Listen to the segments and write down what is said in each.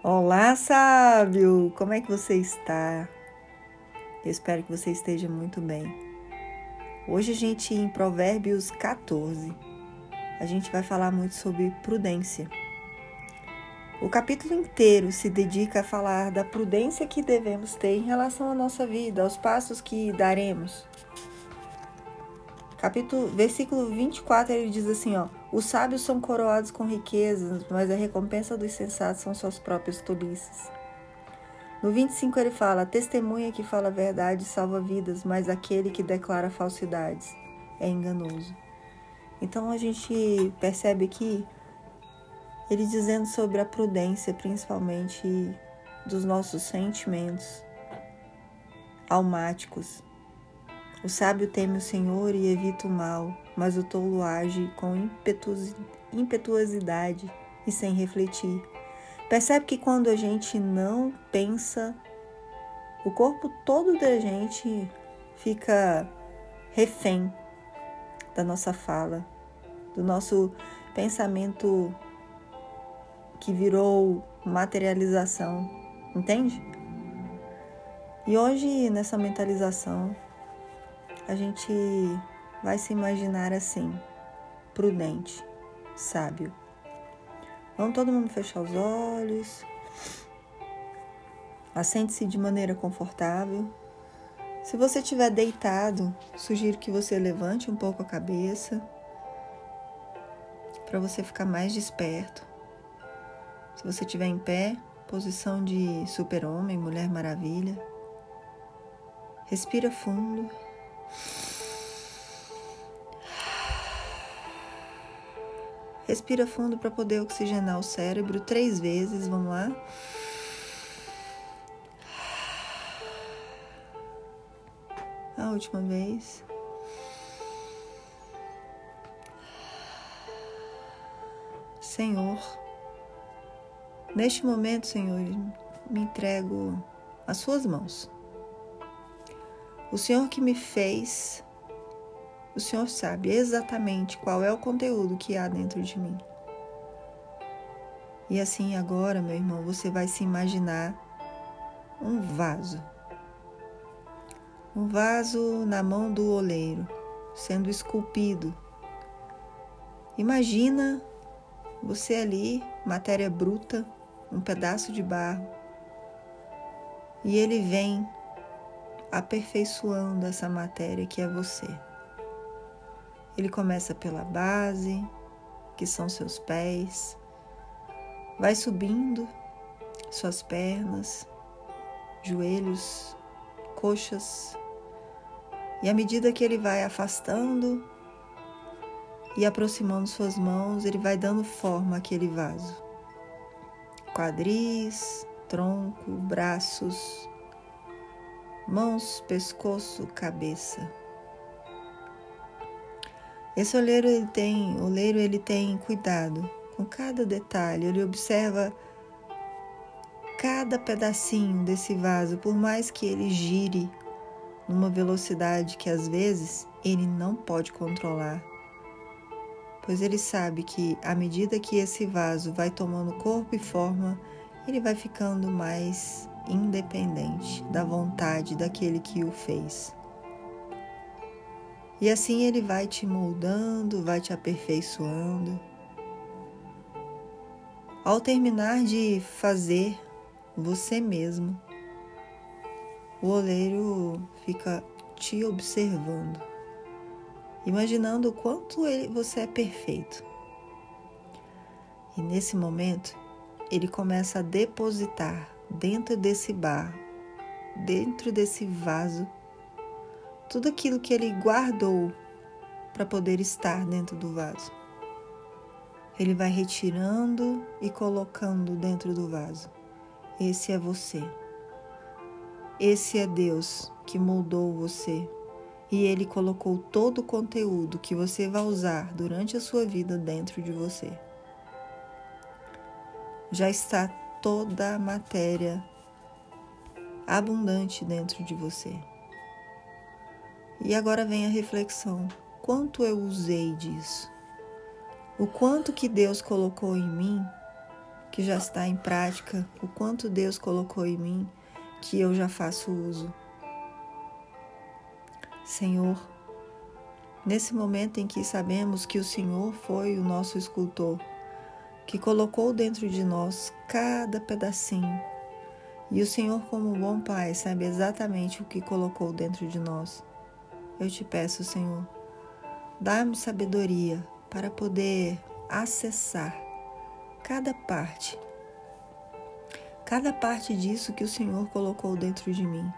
Olá, sábio! Como é que você está? Eu espero que você esteja muito bem. Hoje a gente em Provérbios 14, a gente vai falar muito sobre prudência. O capítulo inteiro se dedica a falar da prudência que devemos ter em relação à nossa vida, aos passos que daremos. Capítulo, versículo 24, ele diz assim, ó: Os sábios são coroados com riquezas, mas a recompensa dos sensatos são suas próprias tolices. No 25 ele fala: Testemunha que fala a verdade salva vidas, mas aquele que declara falsidades é enganoso. Então a gente percebe aqui ele dizendo sobre a prudência, principalmente dos nossos sentimentos almáticos. O sábio teme o Senhor e evita o mal, mas o tolo age com impetuosidade e sem refletir. Percebe que quando a gente não pensa, o corpo todo da gente fica refém da nossa fala, do nosso pensamento que virou materialização, entende? E hoje, nessa mentalização, a gente vai se imaginar assim, prudente, sábio. Vamos todo mundo fechar os olhos. Assente-se de maneira confortável. Se você estiver deitado, sugiro que você levante um pouco a cabeça para você ficar mais desperto. Se você estiver em pé, posição de super-homem, mulher maravilha. Respira fundo. Respira fundo para poder oxigenar o cérebro três vezes. Vamos lá. A última vez. Senhor, Neste momento, Senhor, me entrego às Suas mãos. O Senhor que me fez, o Senhor sabe exatamente qual é o conteúdo que há dentro de mim. E assim agora, meu irmão, você vai se imaginar um vaso. Um vaso na mão do oleiro, sendo esculpido. Imagina você ali, matéria bruta, um pedaço de barro, e ele vem aperfeiçoando essa matéria que é você. Ele começa pela base, que são seus pés, vai subindo suas pernas, joelhos, coxas, e à medida que ele vai afastando e aproximando suas mãos, ele vai dando forma àquele vaso quadris, tronco, braços, mãos, pescoço, cabeça. Esse oleiro ele tem, oleiro ele tem cuidado com cada detalhe, ele observa cada pedacinho desse vaso, por mais que ele gire numa velocidade que às vezes ele não pode controlar. Pois ele sabe que à medida que esse vaso vai tomando corpo e forma, ele vai ficando mais independente da vontade daquele que o fez. E assim ele vai te moldando, vai te aperfeiçoando. Ao terminar de fazer você mesmo, o oleiro fica te observando imaginando o quanto ele, você é perfeito. E nesse momento, ele começa a depositar dentro desse barro, dentro desse vaso, tudo aquilo que ele guardou para poder estar dentro do vaso. Ele vai retirando e colocando dentro do vaso. Esse é você. Esse é Deus que moldou você e ele colocou todo o conteúdo que você vai usar durante a sua vida dentro de você. Já está toda a matéria abundante dentro de você. E agora vem a reflexão: quanto eu usei disso? O quanto que Deus colocou em mim que já está em prática, o quanto Deus colocou em mim que eu já faço uso. Senhor, nesse momento em que sabemos que o Senhor foi o nosso escultor, que colocou dentro de nós cada pedacinho, e o Senhor, como bom Pai, sabe exatamente o que colocou dentro de nós. Eu te peço, Senhor, dá-me sabedoria para poder acessar cada parte, cada parte disso que o Senhor colocou dentro de mim.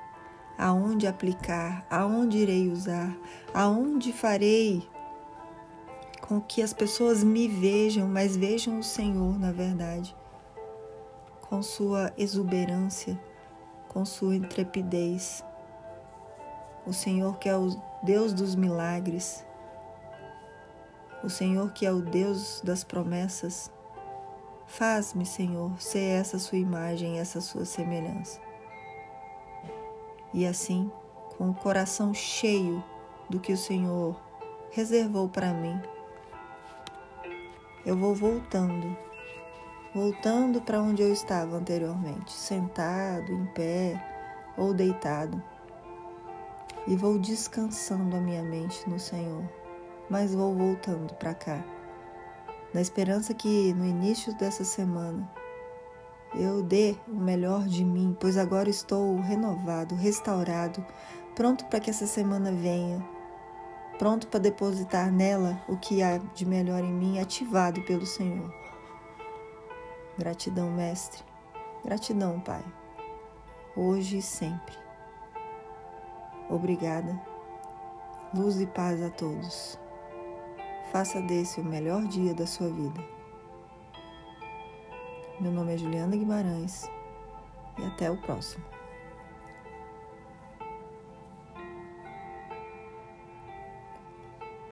Aonde aplicar, aonde irei usar, aonde farei com que as pessoas me vejam, mas vejam o Senhor na verdade, com sua exuberância, com sua intrepidez. O Senhor que é o Deus dos milagres, o Senhor que é o Deus das promessas, faz-me, Senhor, ser essa sua imagem, essa sua semelhança. E assim, com o coração cheio do que o Senhor reservou para mim, eu vou voltando, voltando para onde eu estava anteriormente, sentado, em pé ou deitado, e vou descansando a minha mente no Senhor. Mas vou voltando para cá, na esperança que no início dessa semana eu dê o melhor de mim, pois agora estou renovado, restaurado, pronto para que essa semana venha, pronto para depositar nela o que há de melhor em mim, ativado pelo Senhor. Gratidão, Mestre. Gratidão, Pai. Hoje e sempre. Obrigada. Luz e paz a todos. Faça desse o melhor dia da sua vida. Meu nome é Juliana Guimarães e até o próximo.